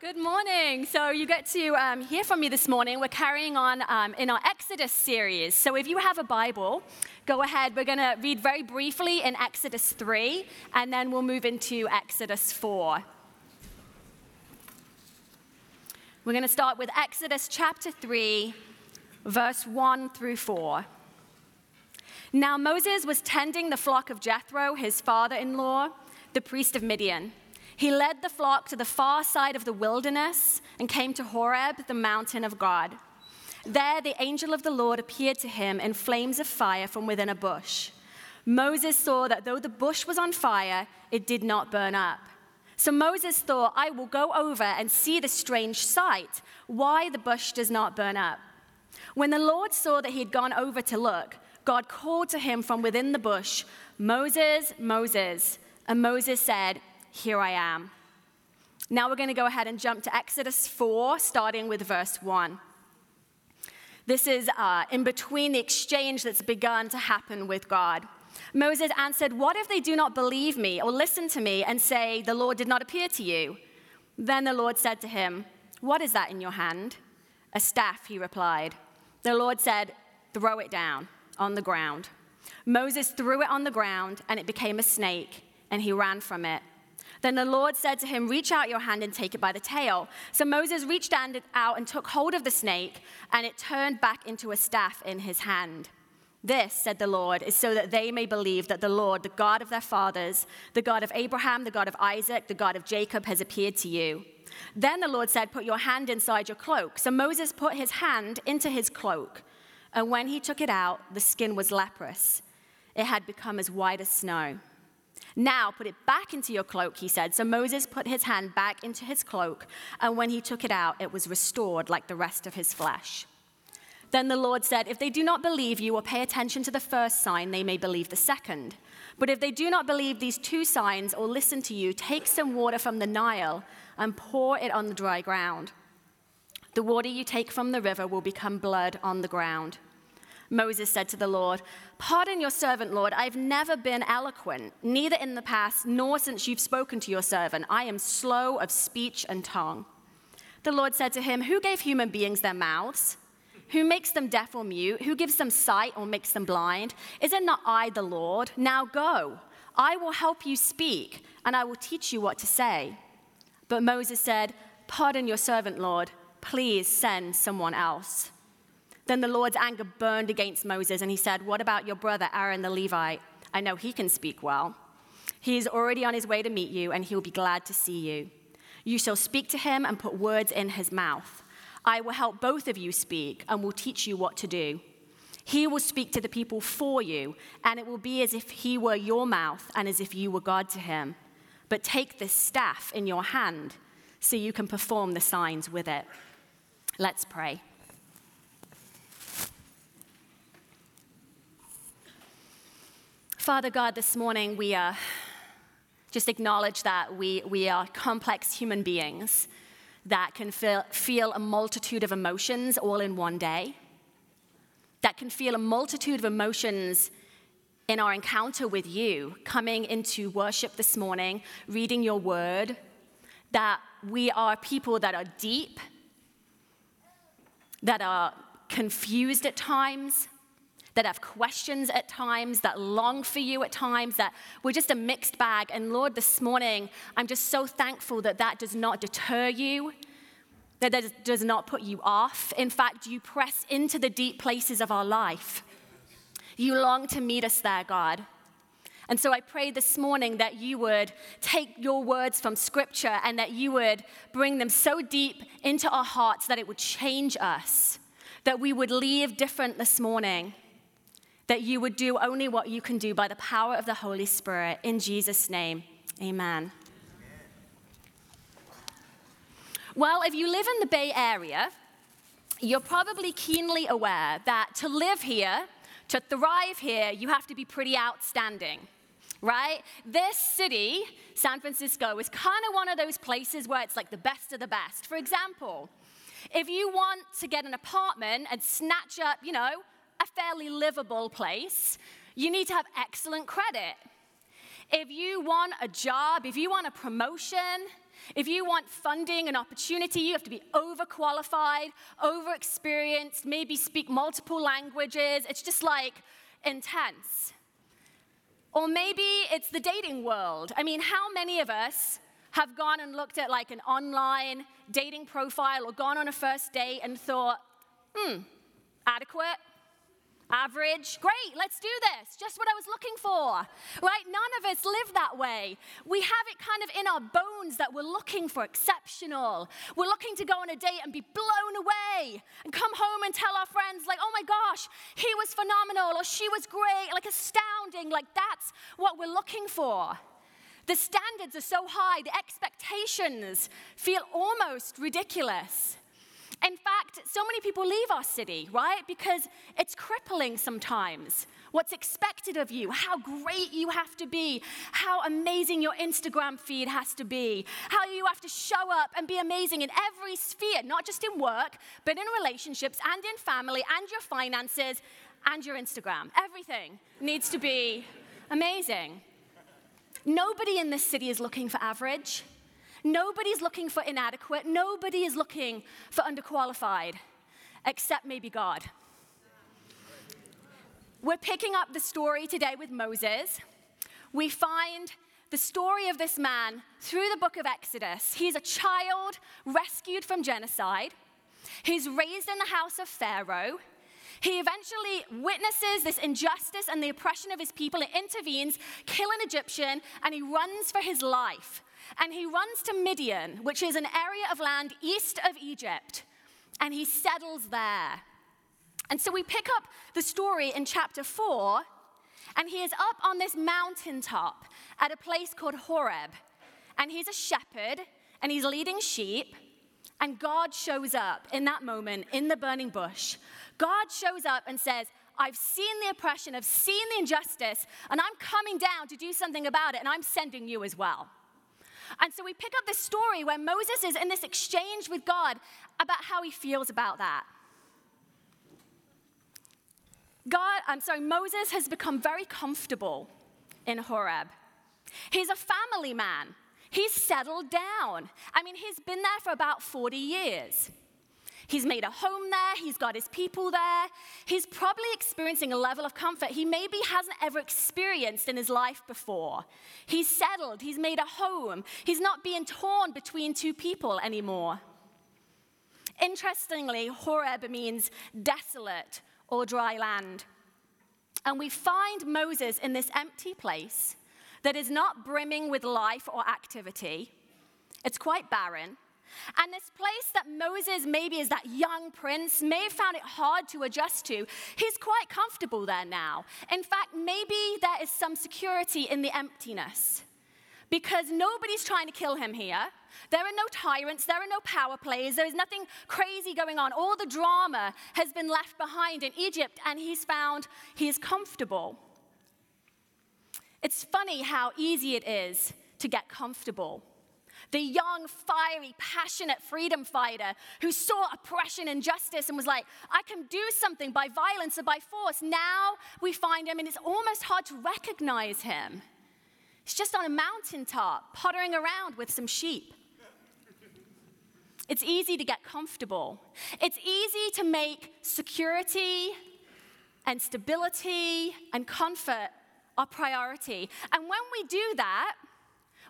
Good morning. So, you get to um, hear from me this morning. We're carrying on um, in our Exodus series. So, if you have a Bible, go ahead. We're going to read very briefly in Exodus 3, and then we'll move into Exodus 4. We're going to start with Exodus chapter 3, verse 1 through 4. Now, Moses was tending the flock of Jethro, his father in law, the priest of Midian. He led the flock to the far side of the wilderness and came to Horeb, the mountain of God. There, the angel of the Lord appeared to him in flames of fire from within a bush. Moses saw that though the bush was on fire, it did not burn up. So Moses thought, I will go over and see the strange sight, why the bush does not burn up. When the Lord saw that he had gone over to look, God called to him from within the bush, Moses, Moses. And Moses said, here I am. Now we're going to go ahead and jump to Exodus 4, starting with verse 1. This is uh, in between the exchange that's begun to happen with God. Moses answered, What if they do not believe me or listen to me and say, The Lord did not appear to you? Then the Lord said to him, What is that in your hand? A staff, he replied. The Lord said, Throw it down on the ground. Moses threw it on the ground, and it became a snake, and he ran from it. Then the Lord said to him, Reach out your hand and take it by the tail. So Moses reached out and took hold of the snake, and it turned back into a staff in his hand. This, said the Lord, is so that they may believe that the Lord, the God of their fathers, the God of Abraham, the God of Isaac, the God of Jacob, has appeared to you. Then the Lord said, Put your hand inside your cloak. So Moses put his hand into his cloak, and when he took it out, the skin was leprous. It had become as white as snow. Now put it back into your cloak, he said. So Moses put his hand back into his cloak, and when he took it out, it was restored like the rest of his flesh. Then the Lord said, If they do not believe you or pay attention to the first sign, they may believe the second. But if they do not believe these two signs or listen to you, take some water from the Nile and pour it on the dry ground. The water you take from the river will become blood on the ground. Moses said to the Lord, Pardon your servant, Lord. I've never been eloquent, neither in the past nor since you've spoken to your servant. I am slow of speech and tongue. The Lord said to him, Who gave human beings their mouths? Who makes them deaf or mute? Who gives them sight or makes them blind? Is it not I, the Lord? Now go. I will help you speak, and I will teach you what to say. But Moses said, Pardon your servant, Lord. Please send someone else. Then the Lord's anger burned against Moses, and he said, What about your brother Aaron the Levite? I know he can speak well. He is already on his way to meet you, and he will be glad to see you. You shall speak to him and put words in his mouth. I will help both of you speak and will teach you what to do. He will speak to the people for you, and it will be as if he were your mouth and as if you were God to him. But take this staff in your hand so you can perform the signs with it. Let's pray. Father God, this morning we uh, just acknowledge that we, we are complex human beings that can feel, feel a multitude of emotions all in one day, that can feel a multitude of emotions in our encounter with you, coming into worship this morning, reading your word, that we are people that are deep, that are confused at times, that have questions at times, that long for you at times, that we're just a mixed bag. And Lord, this morning, I'm just so thankful that that does not deter you, that that does not put you off. In fact, you press into the deep places of our life. You long to meet us there, God. And so I pray this morning that you would take your words from Scripture and that you would bring them so deep into our hearts that it would change us, that we would leave different this morning that you would do only what you can do by the power of the Holy Spirit. In Jesus' name, amen. Well, if you live in the Bay Area, you're probably keenly aware that to live here, to thrive here, you have to be pretty outstanding, right? This city, San Francisco, is kind of one of those places where it's like the best of the best. For example, if you want to get an apartment and snatch up, you know, a fairly livable place, you need to have excellent credit. If you want a job, if you want a promotion, If you want funding and opportunity, you have to be overqualified, overexperienced, maybe speak multiple languages. It's just like intense. Or maybe it's the dating world. I mean, how many of us have gone and looked at like an online dating profile or gone on a first date and thought, hmm, adequate, average, great, let's do this, just what I was looking for, right? None of us live that way. We have it kind of in our bones that we're looking for exceptional. We're looking to go on a date and be blown away and come home and tell our friends, like, oh my gosh, he was phenomenal or she was great, like astounding, like that's what we're looking for. The standards are so high, the expectations feel almost ridiculous. In fact, so many people leave our city, right? Because it's crippling sometimes. What's expected of you, how great you have to be, how amazing your Instagram feed has to be, how you have to show up and be amazing in every sphere, not just in work, but in relationships and in family and your finances and your Instagram. Everything needs to be amazing. Nobody in this city is looking for average. Nobody's looking for inadequate. Nobody is looking for underqualified, except maybe God. We're picking up the story today with Moses. We find the story of this man through the book of Exodus. He's a child rescued from genocide. He's raised in the house of Pharaoh. He eventually witnesses this injustice and the oppression of his people. He intervenes, kill an Egyptian, and he runs for his life. And he runs to Midian, which is an area of land east of Egypt, and he settles there. And so we pick up the story in chapter 4, and he is up on this mountaintop at a place called Horeb. And he's a shepherd, and he's leading sheep. And God shows up in that moment in the burning bush. God shows up and says, I've seen the oppression, I've seen the injustice, and I'm coming down to do something about it, and I'm sending you as well. And so we pick up this story where Moses is in this exchange with God about how he feels about that. God, I'm sorry, Moses has become very comfortable in Horeb. He's a family man. He's settled down. I mean, he's been there for about 40 years. He's made a home there, he's got his people there. He's probably experiencing a level of comfort he maybe hasn't ever experienced in his life before. He's settled, he's made a home, he's not being torn between two people anymore. Interestingly, Horeb means desolate or dry land. And we find Moses in this empty place that is not brimming with life or activity. It's quite barren. And this place that Moses, maybe as that young prince, may have found it hard to adjust to, he's quite comfortable there now. In fact, maybe there is some security in the emptiness because nobody's trying to kill him here. There are no tyrants, there are no power plays, there is nothing crazy going on. All the drama has been left behind in Egypt, and he's found he is comfortable. It's funny how easy it is to get comfortable the young, fiery, passionate freedom fighter who saw oppression and injustice and was like, I can do something by violence or by force. Now we find him, and it's almost hard to recognize him. He's just on a mountaintop, pottering around with some sheep. It's easy to get comfortable. It's easy to make security and stability and comfort our priority. And when we do that,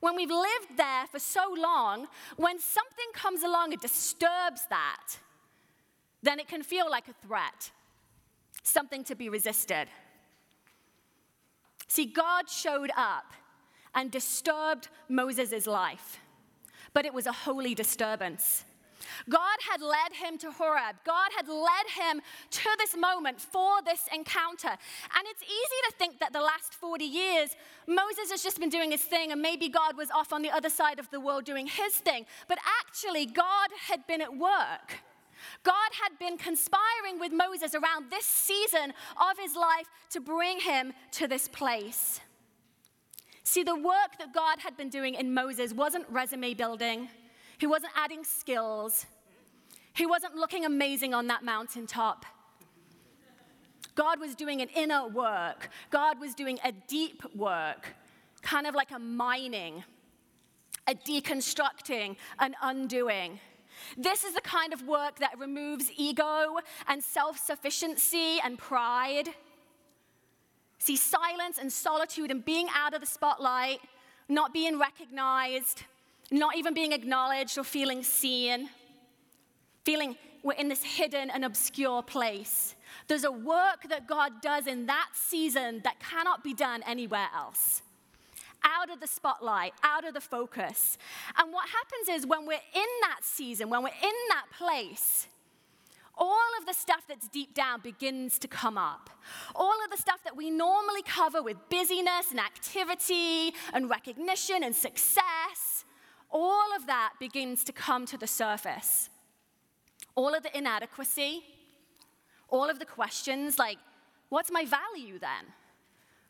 when we've lived there for so long, when something comes along and disturbs that, then it can feel like a threat, something to be resisted. See, God showed up and disturbed Moses' life, but it was a holy disturbance. God had led him to Horeb. God had led him to this moment for this encounter. And it's easy to think that the last 40 years, Moses has just been doing his thing, and maybe God was off on the other side of the world doing his thing. But actually, God had been at work. God had been conspiring with Moses around this season of his life to bring him to this place. See, the work that God had been doing in Moses wasn't resume building. He wasn't adding skills. He wasn't looking amazing on that mountaintop. God was doing an inner work. God was doing a deep work, kind of like a mining, a deconstructing, an undoing. This is the kind of work that removes ego and self sufficiency and pride. See, silence and solitude and being out of the spotlight, not being recognized, not even being acknowledged or feeling seen, feeling we're in this hidden and obscure place. There's a work that God does in that season that cannot be done anywhere else out of the spotlight, out of the focus. And what happens is when we're in that season, when we're in that place, all of the stuff that's deep down begins to come up. All of the stuff that we normally cover with busyness and activity and recognition and success, all of that begins to come to the surface. All of the inadequacy, all of the questions like, what's my value then?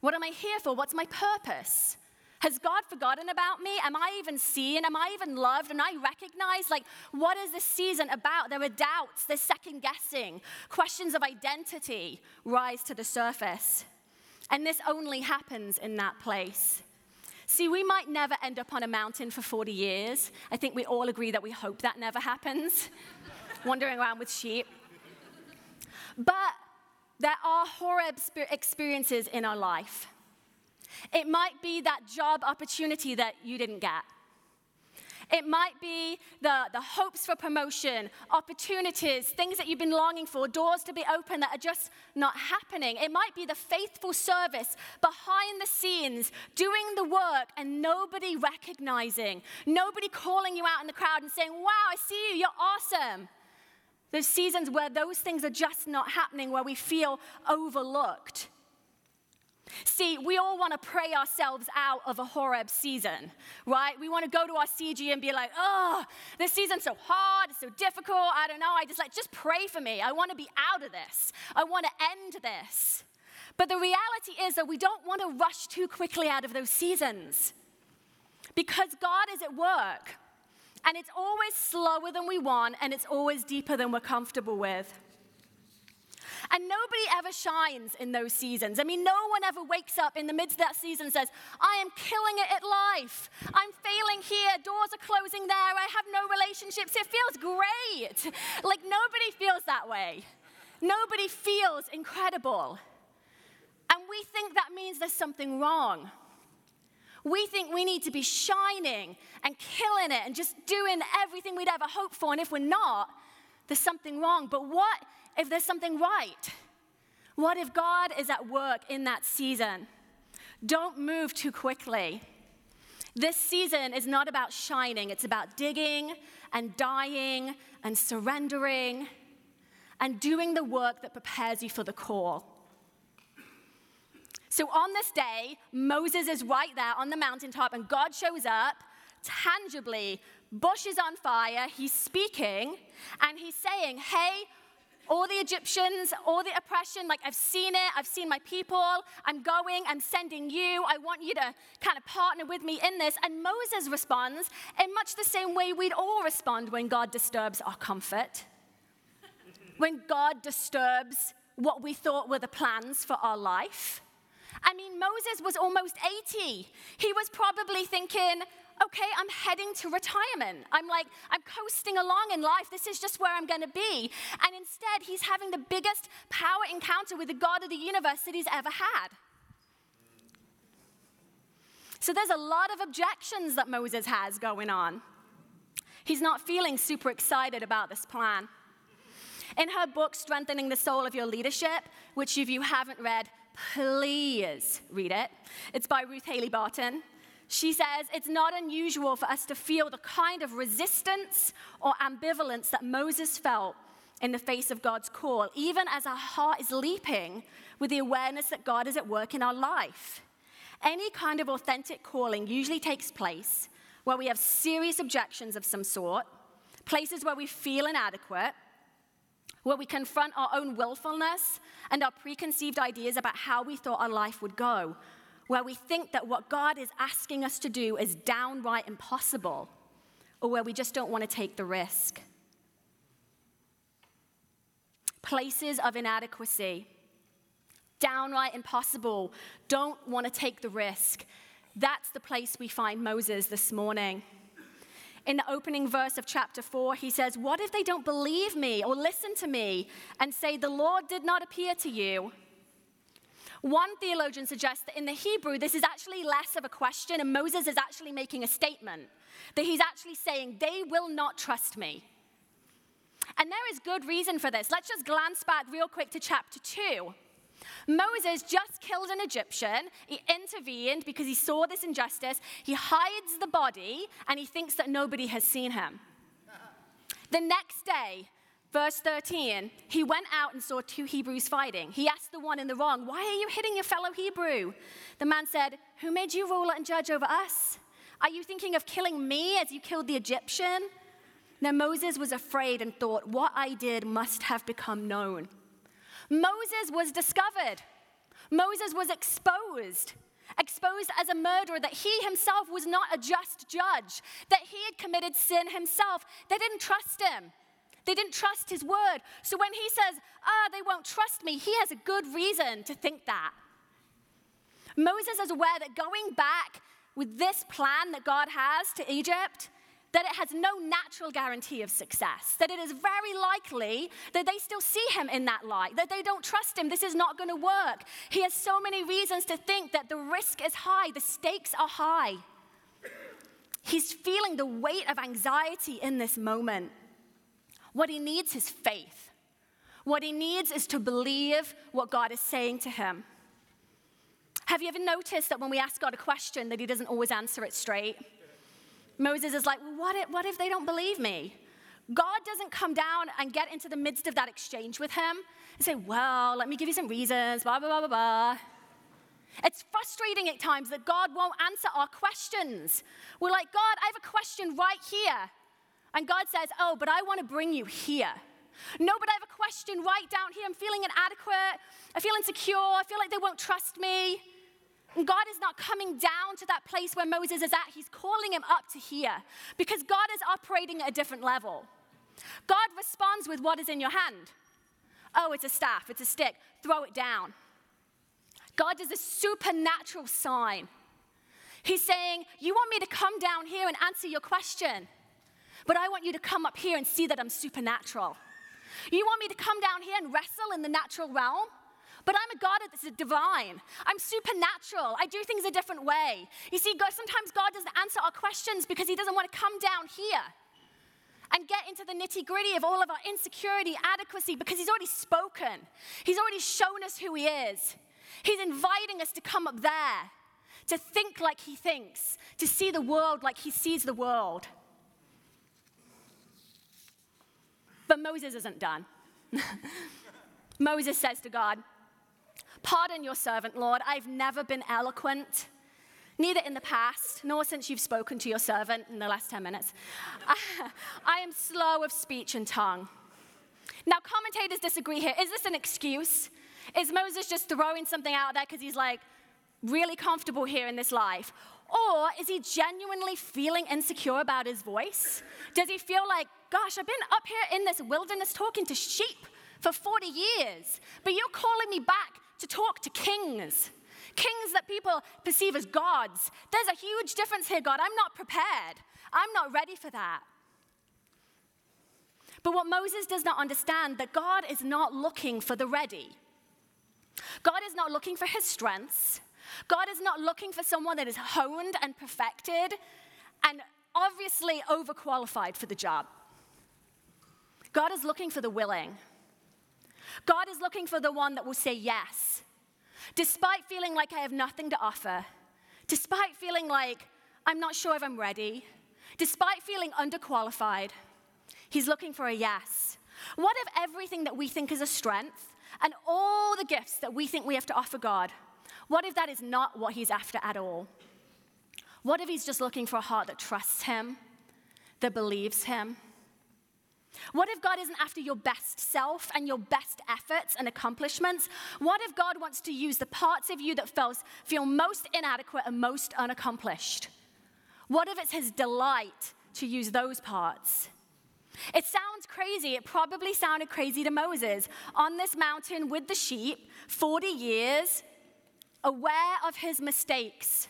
What am I here for? What's my purpose? Has God forgotten about me? Am I even seen? Am I even loved? And I recognize, like, what is this season about? There are doubts, there's second guessing, questions of identity rise to the surface. And this only happens in that place. See, we might never end up on a mountain for 40 years. I think we all agree that we hope that never happens, wandering around with sheep. But there are Horeb experiences in our life. It might be that job opportunity that you didn't get. It might be the, the hopes for promotion, opportunities, things that you've been longing for, doors to be open that are just not happening. It might be the faithful service behind the scenes, doing the work and nobody recognizing, nobody calling you out in the crowd and saying, Wow, I see you, you're awesome. There's seasons where those things are just not happening, where we feel overlooked. See, we all want to pray ourselves out of a Horeb season, right? We want to go to our CG and be like, oh, this season's so hard, it's so difficult. I don't know. I just like, just pray for me. I want to be out of this. I want to end this. But the reality is that we don't want to rush too quickly out of those seasons because God is at work. And it's always slower than we want, and it's always deeper than we're comfortable with. And nobody ever shines in those seasons. I mean, no one ever wakes up in the midst of that season and says, I am killing it at life. I'm failing here. Doors are closing there. I have no relationships. It feels great. Like nobody feels that way. Nobody feels incredible. And we think that means there's something wrong. We think we need to be shining and killing it and just doing everything we'd ever hoped for. And if we're not, there's something wrong. But what if there's something right? What if God is at work in that season? Don't move too quickly. This season is not about shining, it's about digging and dying and surrendering and doing the work that prepares you for the call. So on this day, Moses is right there on the mountaintop, and God shows up tangibly. Bush is on fire, he's speaking, and he's saying, Hey, all the Egyptians, all the oppression, like I've seen it, I've seen my people, I'm going, I'm sending you, I want you to kind of partner with me in this. And Moses responds in much the same way we'd all respond when God disturbs our comfort, when God disturbs what we thought were the plans for our life. I mean, Moses was almost 80. He was probably thinking, okay, I'm heading to retirement. I'm like, I'm coasting along in life. This is just where I'm going to be. And instead, he's having the biggest power encounter with the God of the universe that he's ever had. So there's a lot of objections that Moses has going on. He's not feeling super excited about this plan. In her book, Strengthening the Soul of Your Leadership, which if you haven't read, please read it. It's by Ruth Haley Barton. She says it's not unusual for us to feel the kind of resistance or ambivalence that Moses felt in the face of God's call, even as our heart is leaping with the awareness that God is at work in our life. Any kind of authentic calling usually takes place where we have serious objections of some sort, places where we feel inadequate, where we confront our own willfulness and our preconceived ideas about how we thought our life would go, where we think that what God is asking us to do is downright impossible, or where we just don't want to take the risk. Places of inadequacy, downright impossible, don't want to take the risk. That's the place we find Moses this morning. in the opening verse of chapter 4, he says, What if they don't believe me or listen to me and say, The Lord did not appear to you? One theologian suggests that in the Hebrew, this is actually less of a question, and Moses is actually making a statement. That he's actually saying, They will not trust me. And there is good reason for this. Let's just glance back real quick to chapter 2. Moses just killed an Egyptian. He intervened because he saw this injustice. He hides the body and he thinks that nobody has seen him. The next day, verse 13, he went out and saw two Hebrews fighting. He asked the one in the wrong, Why are you hitting your fellow Hebrew? The man said, Who made you ruler and judge over us? Are you thinking of killing me as you killed the Egyptian? Now Moses was afraid and thought, What I did must have become known. Moses was discovered. Moses was exposed, exposed as a murderer, that he himself was not a just judge, that he had committed sin himself. They didn't trust him. They didn't trust his word. So when he says, ah, they won't trust me, he has a good reason to think that. Moses is aware that going back with this plan that God has to Egypt, that it has no natural guarantee of success, that it is very likely that they still see him in that light, that they don't trust him, this is not going to work. He has so many reasons to think that the risk is high, the stakes are high. He's feeling the weight of anxiety in this moment. What he needs is faith. What he needs is to believe what God is saying to him. Have you ever noticed that when we ask God a question that he doesn't always answer it straight? Moses is like, what if, what if they don't believe me? God doesn't come down and get into the midst of that exchange with him and say, well, let me give you some reasons, blah, blah, blah, blah, blah. It's frustrating at times that God won't answer our questions. We're like, God, I have a question right here. And God says, oh, but I want to bring you here. No, but I have a question right down here. I'm feeling inadequate. I feel insecure. I feel like they won't trust me. And God is not coming down to that place where Moses is at. He's calling him up to here because God is operating at a different level. God responds with what is in your hand. Oh, it's a staff, it's a stick. Throw it down. God does a supernatural sign. He's saying, You want me to come down here and answer your question, but I want you to come up here and see that I'm supernatural. You want me to come down here and wrestle in the natural realm? But I'm a God that's divine. I'm supernatural. I do things a different way. You see, God, sometimes God doesn't answer our questions because He doesn't want to come down here and get into the nitty gritty of all of our insecurity, adequacy, because He's already spoken. He's already shown us who He is. He's inviting us to come up there, to think like He thinks, to see the world like He sees the world. But Moses isn't done. Moses says to God, Pardon your servant, Lord. I've never been eloquent, neither in the past, nor since you've spoken to your servant in the last 10 minutes. I, am slow of speech and tongue. Now, commentators disagree here. Is this an excuse? Is Moses just throwing something out there because he's like really comfortable here in this life? Or is he genuinely feeling insecure about his voice? Does he feel like, gosh, I've been up here in this wilderness talking to sheep for 40 years, but you're calling me back to talk to kings, kings that people perceive as gods. There's a huge difference here, God. I'm not prepared, I'm not ready for that. But what Moses does not understand that God is not looking for the ready. God is not looking for his strengths. God is not looking for someone that is honed and perfected and obviously overqualified for the job. God is looking for the willing. God is looking for the one that will say yes. Despite feeling like I have nothing to offer, despite feeling like I'm not sure if I'm ready, despite feeling underqualified, He's looking for a yes. What if everything that we think is a strength and all the gifts that we think we have to offer God, what if that is not what He's after at all? What if He's just looking for a heart that trusts Him, that believes Him? What if God isn't after your best self and your best efforts and accomplishments? What if God wants to use the parts of you that feels, feel most inadequate and most unaccomplished? What if it's His delight to use those parts? It sounds crazy. It probably sounded crazy to Moses on this mountain with the sheep, 40 years, aware of his mistakes,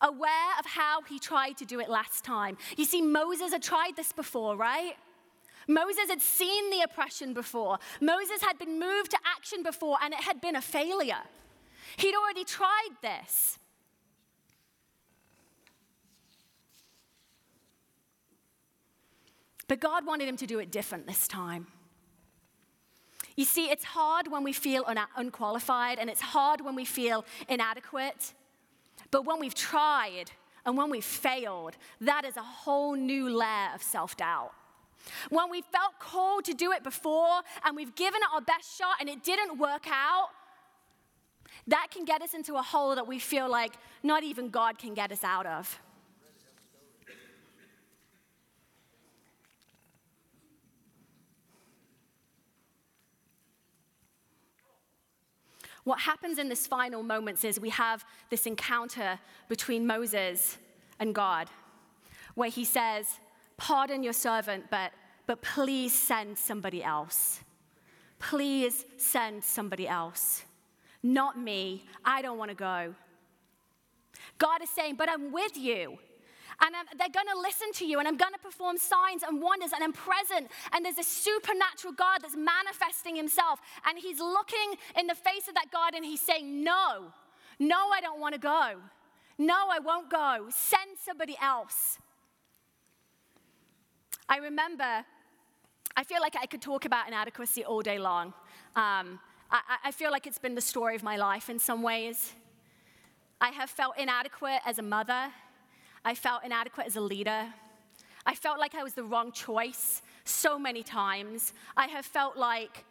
aware of how he tried to do it last time. You see, Moses had tried this before, right? Moses had seen the oppression before. Moses had been moved to action before, and it had been a failure. He'd already tried this. But God wanted him to do it different this time. You see, it's hard when we feel un- unqualified, and it's hard when we feel inadequate. But when we've tried and when we've failed, that is a whole new layer of self doubt. When we felt called to do it before and we've given it our best shot and it didn't work out, that can get us into a hole that we feel like not even God can get us out of. What happens in this final moments is we have this encounter between Moses and God, where he says, Pardon your servant, but, but please send somebody else. Please send somebody else. Not me. I don't want to go. God is saying, But I'm with you and I'm, they're going to listen to you, and I'm going to perform signs and wonders, and I'm present. And there's a supernatural God that's manifesting himself, and he's looking in the face of that God and he's saying, No, no, I don't want to go. No, I won't go. Send somebody else. I remember, I feel like I could talk about inadequacy all day long. Um, I, I feel like it's been the story of my life in some ways. I have felt inadequate as a mother I felt inadequate as a leader. I felt like I was the wrong choice so many times. I have felt like,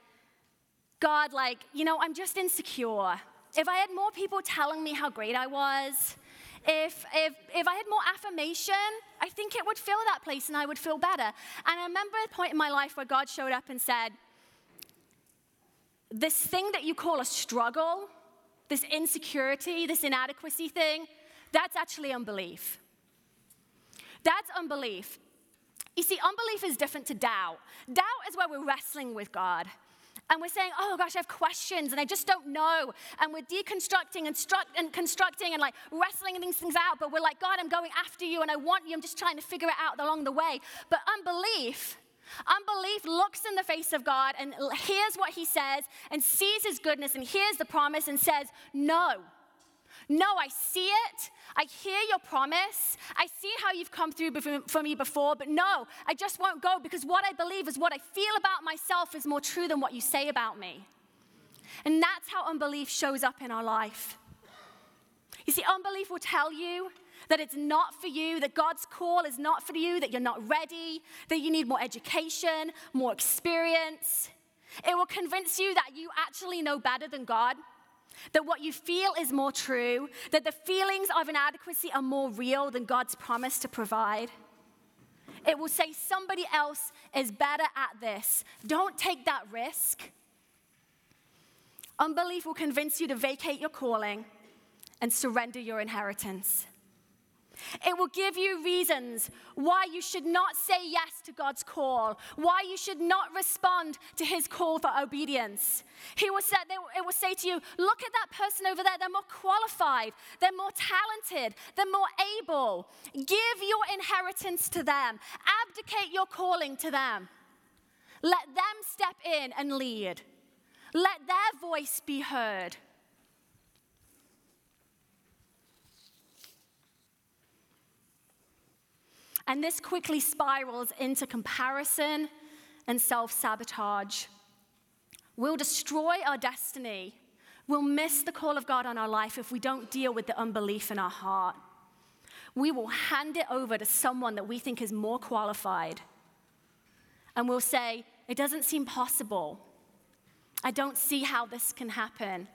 God, like, you know, I'm just insecure. If I had more people telling me how great I was, if, if, if I had more affirmation, I think it would fill that place and I would feel better. And I remember a point in my life where God showed up and said, This thing that you call a struggle, this insecurity, this inadequacy thing, that's actually unbelief. That's unbelief. You see, unbelief is different to doubt. Doubt is where we're wrestling with God. And we're saying, oh gosh, I have questions and I just don't know. And we're deconstructing and, and constructing and like wrestling these things out. But we're like, God, I'm going after you and I want you. I'm just trying to figure it out along the way. But unbelief, unbelief looks in the face of God and hears what he says and sees his goodness and hears the promise and says, no. No, I see it. I hear your promise. I see how you've come through for me before, but no, I just won't go because what I believe is what I feel about myself is more true than what you say about me. And that's how unbelief shows up in our life. You see, unbelief will tell you that it's not for you, that God's call is not for you, that you're not ready, that you need more education, more experience. It will convince you that you actually know better than God that what you feel is more true, that the feelings of inadequacy are more real than God's promise to provide. It will say somebody else is better at this. Don't take that risk. Unbelief will convince you to vacate your calling and surrender your inheritance. It will give you reasons why you should not say yes to God's call, why you should not respond to his call for obedience. He will say, it will say to you, Look at that person over there. They're more qualified, they're more talented, they're more able. Give your inheritance to them, abdicate your calling to them. Let them step in and lead, let their voice be heard. And this quickly spirals into comparison and self sabotage. We'll destroy our destiny. We'll miss the call of God on our life if we don't deal with the unbelief in our heart. We will hand it over to someone that we think is more qualified. And we'll say, It doesn't seem possible. I don't see how this can happen.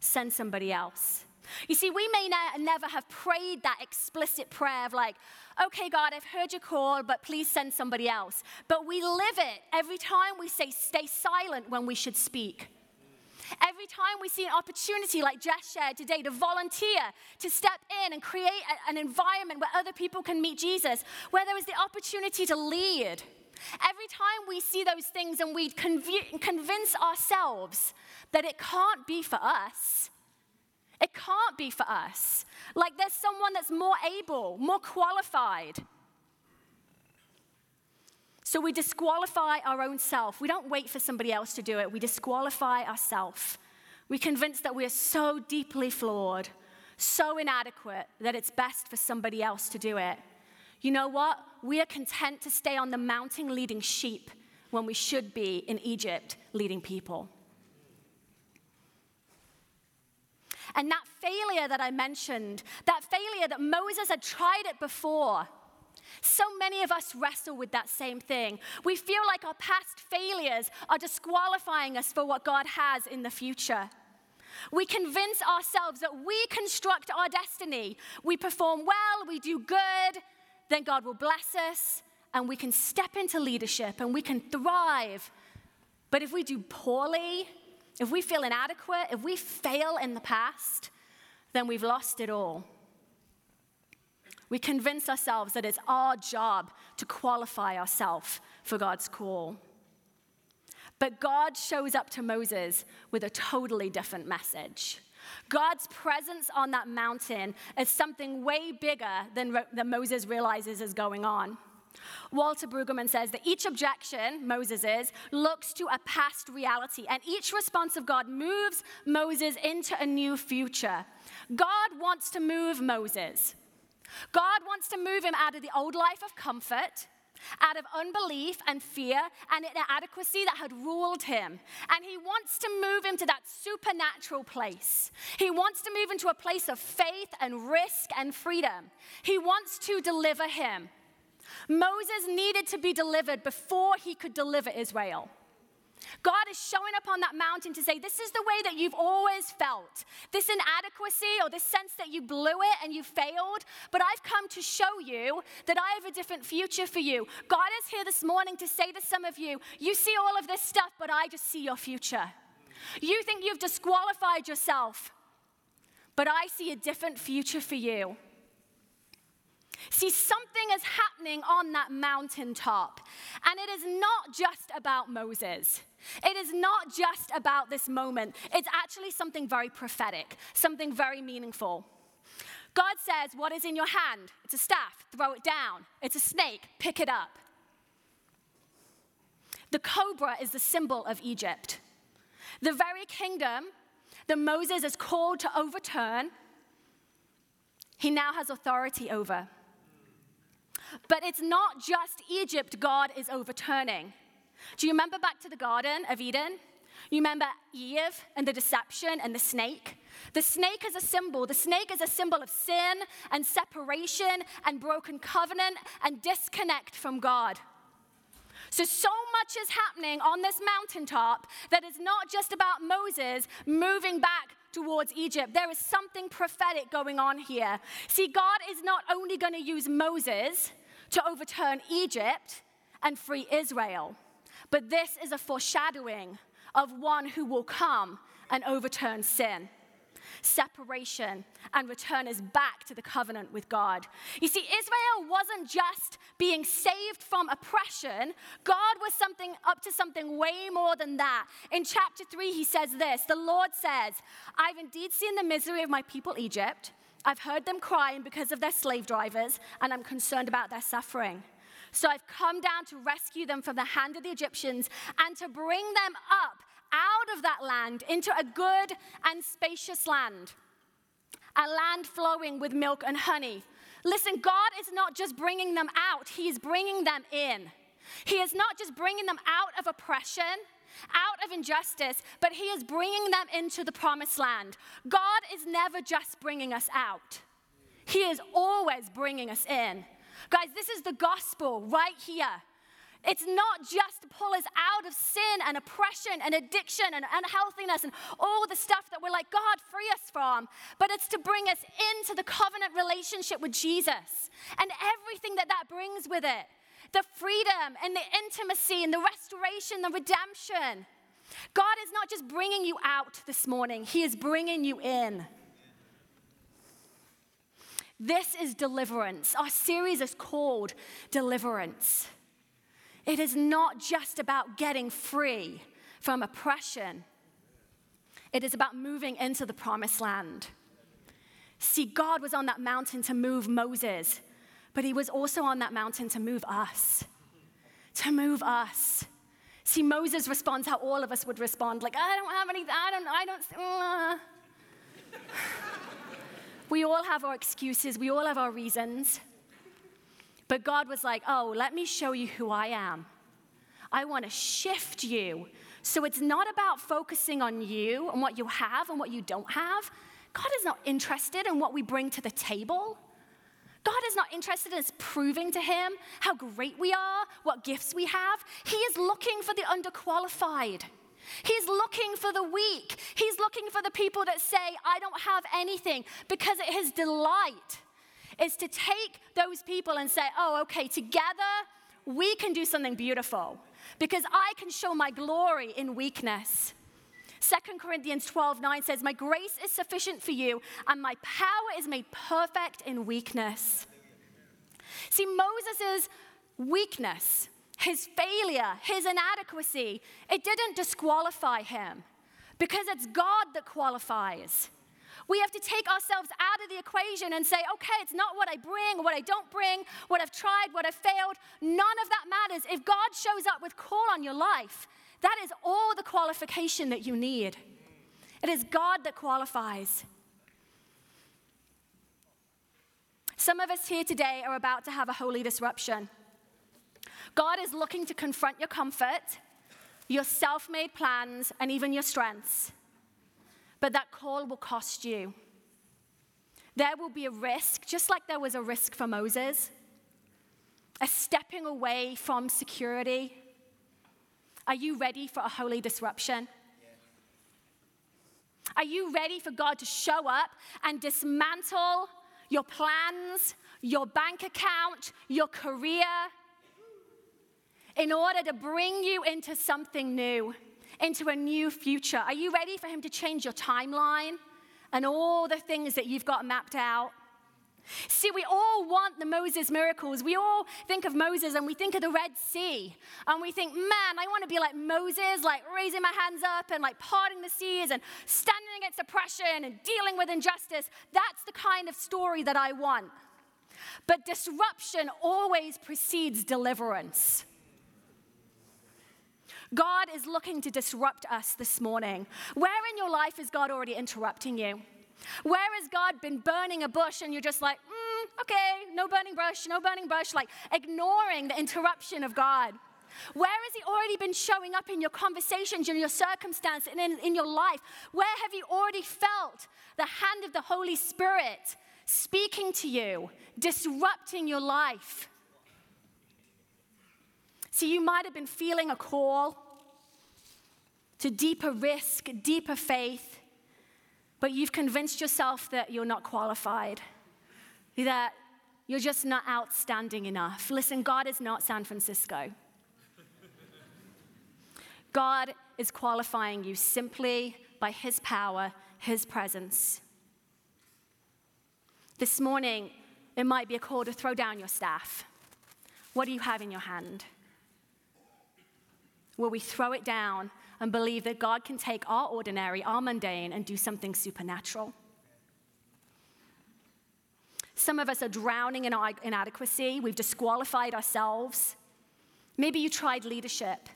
Send somebody else. You see, we may ne- never have prayed that explicit prayer of like, okay, God, I've heard your call, but please send somebody else. But we live it every time we say, stay silent when we should speak. Every time we see an opportunity, like Jess shared today, to volunteer, to step in and create a, an environment where other people can meet Jesus, where there is the opportunity to lead. Every time we see those things and we conv- convince ourselves that it can't be for us, It can't be for us. Like there's someone that's more able, more qualified. So we disqualify our own self. We don't wait for somebody else to do it, we disqualify ourselves. We convince that we are so deeply flawed, so inadequate, that it's best for somebody else to do it. You know what? We are content to stay on the mountain leading sheep when we should be in Egypt leading people. And that failure that I mentioned, that failure that Moses had tried it before, so many of us wrestle with that same thing. We feel like our past failures are disqualifying us for what God has in the future. We convince ourselves that we construct our destiny. We perform well, we do good, then God will bless us, and we can step into leadership and we can thrive. But if we do poorly, if we feel inadequate, if we fail in the past, then we've lost it all. We convince ourselves that it's our job to qualify ourselves for God's call. But God shows up to Moses with a totally different message. God's presence on that mountain is something way bigger than, than Moses realizes is going on. Walter Brueggemann says that each objection, Moses is, looks to a past reality, and each response of God moves Moses into a new future. God wants to move Moses God wants to move him out of the old life of comfort, out of unbelief and fear and inadequacy that had ruled him. And he wants to move him to that supernatural place. He wants to move into a place of faith and risk and freedom. He wants to deliver him. Moses needed to be delivered before he could deliver Israel. God is showing up on that mountain to say, This is the way that you've always felt. This inadequacy or this sense that you blew it and you failed. But I've come to show you that I have a different future for you. God is here this morning to say to some of you, You see all of this stuff, but I just see your future. You think you've disqualified yourself, but I see a different future for you. See, something is happening on that mountaintop, and it is not just about Moses. It is not just about this moment. It's actually something very prophetic, something very meaningful. God says, What is in your hand? It's a staff, throw it down. It's a snake, pick it up. The cobra is the symbol of Egypt. The very kingdom that Moses is called to overturn, he now has authority over. But it's not just Egypt God is overturning. Do you remember back to the Garden of Eden? You remember Eve and the deception and the snake? The snake is a symbol. The snake is a symbol of sin and separation and broken covenant and disconnect from God. So, so much is happening on this mountaintop that is not just about Moses moving back towards Egypt. There is something prophetic going on here. See, God is not only going to use Moses to overturn Egypt and free Israel, but this is a foreshadowing of one who will come and overturn sin separation and return us back to the covenant with God. You see, Israel wasn't just being saved from oppression, God was something up to something way more than that. In chapter 3, he says this The Lord says, I've indeed seen the misery of my people Egypt. I've heard them crying because of their slave drivers, and I'm concerned about their suffering. So I've come down to rescue them from the hand of the Egyptians and to bring them up out of that land into a good and spacious land, a land flowing with milk and honey. Listen, God is not just bringing them out, He is bringing them in. He is not just bringing them out of oppression, out of injustice, but He is bringing them into the promised land. God is never just bringing us out, He is always bringing us in. Guys, this is the gospel right here. It's not just to pull us out of sin and oppression and addiction and unhealthiness and all the stuff that we're like, God, free us from, but it's to bring us into the covenant relationship with Jesus and everything that that brings with it the freedom and the intimacy and the restoration, the redemption. God is not just bringing you out this morning, He is bringing you in. This is deliverance. Our series is called Deliverance. It is not just about getting free from oppression, it is about moving into the promised land. See, God was on that mountain to move Moses, but he was also on that mountain to move us. To move us. See, Moses responds how all of us would respond like, I don't have any, I don't, I don't. Uh. we all have our excuses, we all have our reasons. But God was like, oh, let me show you who I am. I want to shift you. So it's not about focusing on you and what you have and what you don't have. God is not interested in what we bring to the table. God is not interested in us proving to Him how great we are, what gifts we have. He is looking for the underqualified. He's looking for the weak. He's looking for the people that say, I don't have anything, because His delight is to take those people and say, oh, okay, together we can do something beautiful because I can show my glory in weakness. 2 Corinthians 12 9 says, My grace is sufficient for you, and my power is made perfect in weakness. See, Moses' weakness, his failure, his inadequacy, it didn't disqualify him because it's God that qualifies. We have to take ourselves out of the equation and say, okay, it's not what I bring what I don't bring, what I've tried, what I've failed. None of that matters. If God shows up with call on your life, that is all the qualification that you need. It is God that qualifies. Some of us here today are about to have a holy disruption. God is looking to confront your comfort, your self made plans, and even your strengths. But that call will cost you. There will be a risk, just like there was a risk for Moses, a stepping away from security, are you ready for a holy disruption? Are you ready for God to show up and dismantle your plans, your bank account, your career, in order to bring you into something new, into a new future? Are you ready for Him to change your timeline and all the things that you've got mapped out? See, we all want the Moses miracles. We all think of Moses and we think of the Red Sea. And we think, man, I want to be like Moses, like raising my hands up and like parting the seas and standing against oppression and dealing with injustice. That's the kind of story that I want. But disruption always precedes deliverance. God is looking to disrupt us this morning. Where in your life is God already interrupting you? Where has God been burning a bush and you're just like, mm, okay, no burning bush, no burning bush, like ignoring the interruption of God? Where has He already been showing up in your conversations, in your circumstance, and in, in your life? Where have you already felt the hand of the Holy Spirit speaking to you, disrupting your life? See, you might have been feeling a call to deeper risk, deeper faith but you've convinced yourself that you're not qualified, that you're just not outstanding enough. Listen, God is not San Francisco. God is qualifying you simply by His power, His presence. This morning, it might be a call to throw down your staff. What do you have in your hand? Will we throw it down and believe that God can take our ordinary, our mundane, and do something supernatural. Some of us are drowning in our inadequacy. We've disqualified ourselves. Maybe you tried leadership.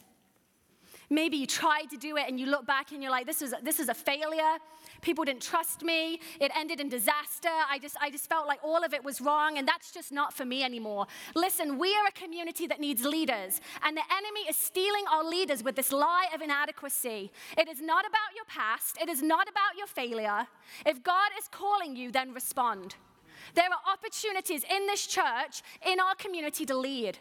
Maybe you tried to do it and you look back and you're like, this is, this is a failure. People didn't trust me. It ended in disaster. I just, I just felt like all of it was wrong, and that's just not for me anymore. Listen, we are a community that needs leaders, and the enemy is stealing our leaders with this lie of inadequacy. It is not about your past, it is not about your failure. If God is calling you, then respond. There are opportunities in this church, in our community, to lead.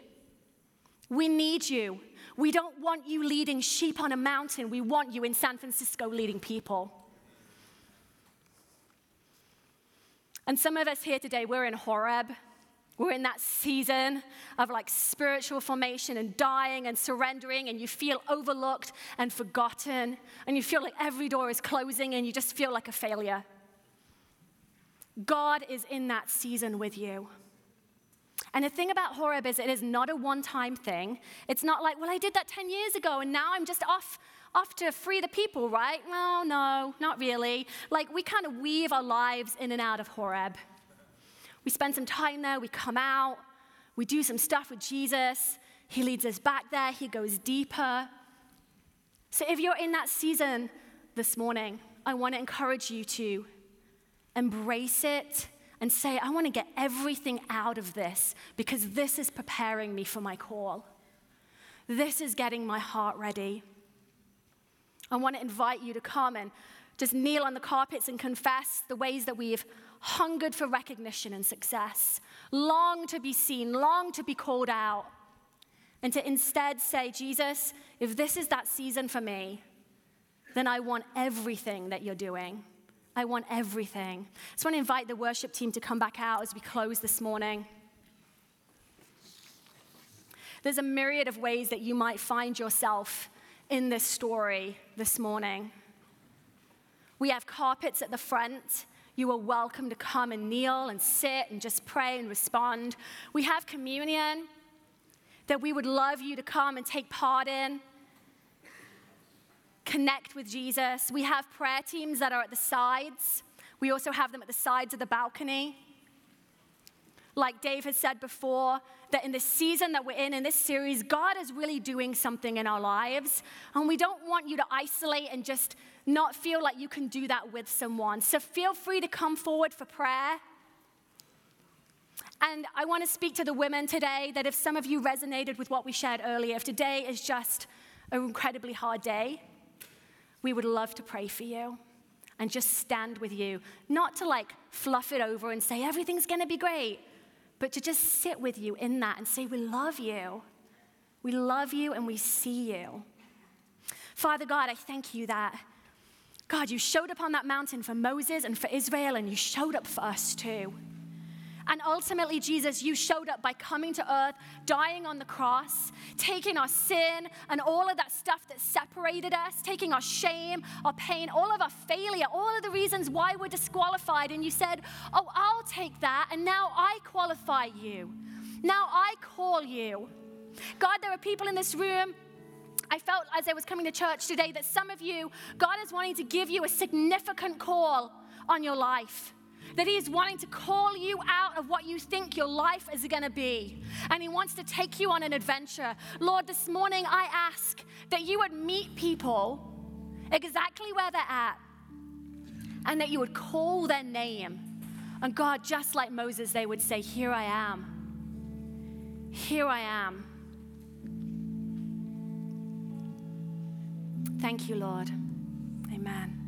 We need you. We don't want you leading sheep on a mountain. We want you in San Francisco leading people. And some of us here today, we're in Horeb. We're in that season of like spiritual formation and dying and surrendering, and you feel overlooked and forgotten, and you feel like every door is closing, and you just feel like a failure. God is in that season with you. And the thing about Horeb is it is not a one time thing. It's not like, well, I did that 10 years ago and now I'm just off off to free the people, right? Well, no, not really. Like, we kind of weave our lives in and out of Horeb. We spend some time there, we come out, we do some stuff with Jesus. He leads us back there, He goes deeper. So, if you're in that season this morning, I want to encourage you to embrace it and say, I want to get everything out of this because this is preparing me for my call. This is getting my heart ready. I want to invite you to come and just kneel on the carpets and confess the ways that we've hungered for recognition and success, long to be seen, long to be called out, and to instead say, Jesus, if this is that season for me, then I want everything that you're doing. I want everything. I just want to invite the worship team to come back out as we close this morning. There's a myriad of ways that you might find yourself in this story this morning. We have carpets at the front. You are welcome to come and kneel and sit and just pray and respond. We have communion that we would love you to come and take part in. Connect with Jesus. We have prayer teams that are at the sides. We also have them at the sides of the balcony like Dave has said before, that in the season that we're in, in this series, God is really doing something in our lives. And we don't want you to isolate and just not feel like you can do that with someone. So feel free to come forward for prayer. And I want to speak to the women today that if some of you resonated with what we shared earlier, if today is just an incredibly hard day, we would love to pray for you and just stand with you. Not to like fluff it over and say everything's going to be great but to just sit with you in that and say, We love you. We love you and we see you. Father God, I thank you that, God, you showed up on that mountain for Moses and for Israel, and you showed up for us too. And ultimately, Jesus, you showed up by coming to earth, dying on the cross, taking our sin and all of that stuff that separated us, taking our shame, our pain, all of our failure, all of the reasons why we're disqualified. And you said, Oh, I'll take that, and now I qualify you. Now I call you. God, there are people in this room I felt as I was coming to church today that some of you, God is wanting to give you a significant call on your life that He is wanting to call you out of what you think your life is going to be. And He wants to take you on an adventure. Lord, this morning I ask that you would meet people exactly where they're at and that you would call their name. And God, just like Moses, they would say, Here I am. Here I am. Thank you, Lord. Amen.